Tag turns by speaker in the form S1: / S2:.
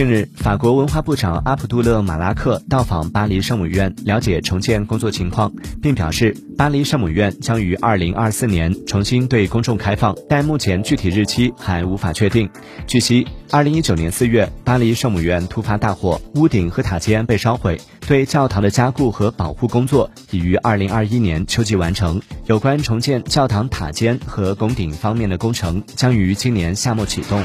S1: 近日，法国文化部长阿卜杜勒·马拉克到访巴黎圣母院，了解重建工作情况，并表示，巴黎圣母院将于二零二四年重新对公众开放，但目前具体日期还无法确定。据悉，二零一九年四月，巴黎圣母院突发大火，屋顶和塔尖被烧毁，对教堂的加固和保护工作已于二零二一年秋季完成。有关重建教堂塔尖和拱顶方面的工程，将于今年夏末启动。